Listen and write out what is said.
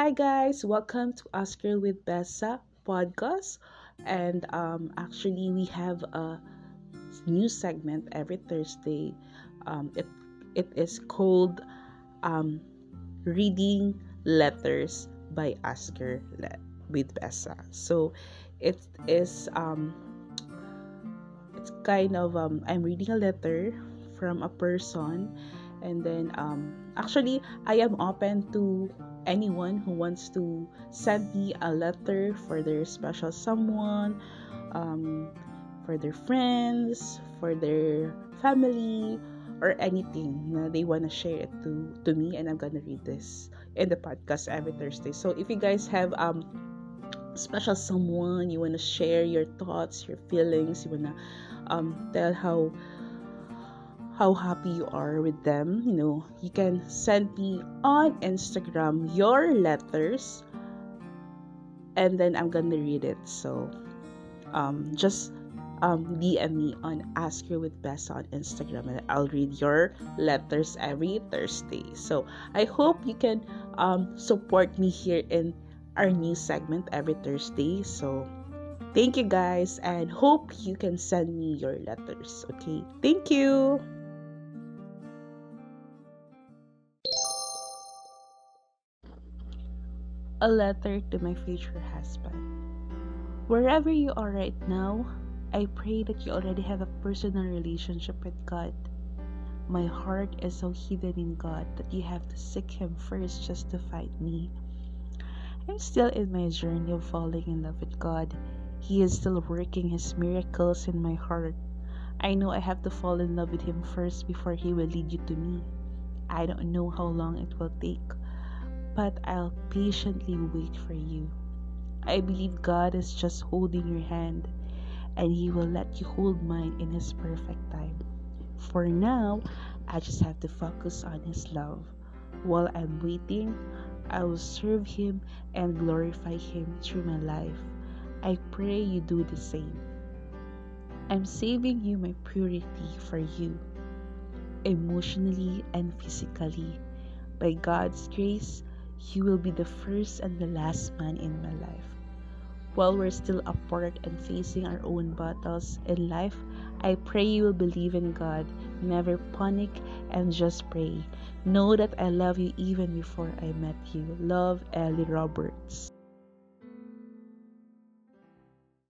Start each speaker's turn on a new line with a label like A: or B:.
A: Hi guys, welcome to Oscar with Bessa podcast. And um, actually, we have a new segment every Thursday. Um, it it is called um, reading letters by Oscar with Bessa. So it is um, it's kind of um, I'm reading a letter from a person and then um, actually i am open to anyone who wants to send me a letter for their special someone um, for their friends for their family or anything na they want to share it to to me and i'm gonna read this in the podcast every thursday. So if you guys have um special someone you want to share your thoughts your feelings you want to um, tell how how happy you are with them. You know, you can send me on Instagram your letters and then I'm gonna read it. So um, just um, DM me on Ask You with Bess on Instagram and I'll read your letters every Thursday. So I hope you can um, support me here in our new segment every Thursday. So thank you guys and hope you can send me your letters. Okay, thank you. A letter to my future husband. Wherever you are right now, I pray that you already have a personal relationship with God. My heart is so hidden in God that you have to seek Him first just to find me. I'm still in my journey of falling in love with God. He is still working His miracles in my heart. I know I have to fall in love with Him first before He will lead you to me. I don't know how long it will take but I'll patiently wait for you. I believe God is just holding your hand and He will let you hold mine in His perfect time. For now, I just have to focus on His love. While I'm waiting, I will serve Him and glorify Him through my life. I pray you do the same. I'm saving you my purity for you, emotionally and physically. By God's grace, you will be the first and the last man in my life. While we're still apart and facing our own battles in life, I pray you will believe in God, never panic, and just pray. Know that I love you even before I met you. Love, Ellie Roberts.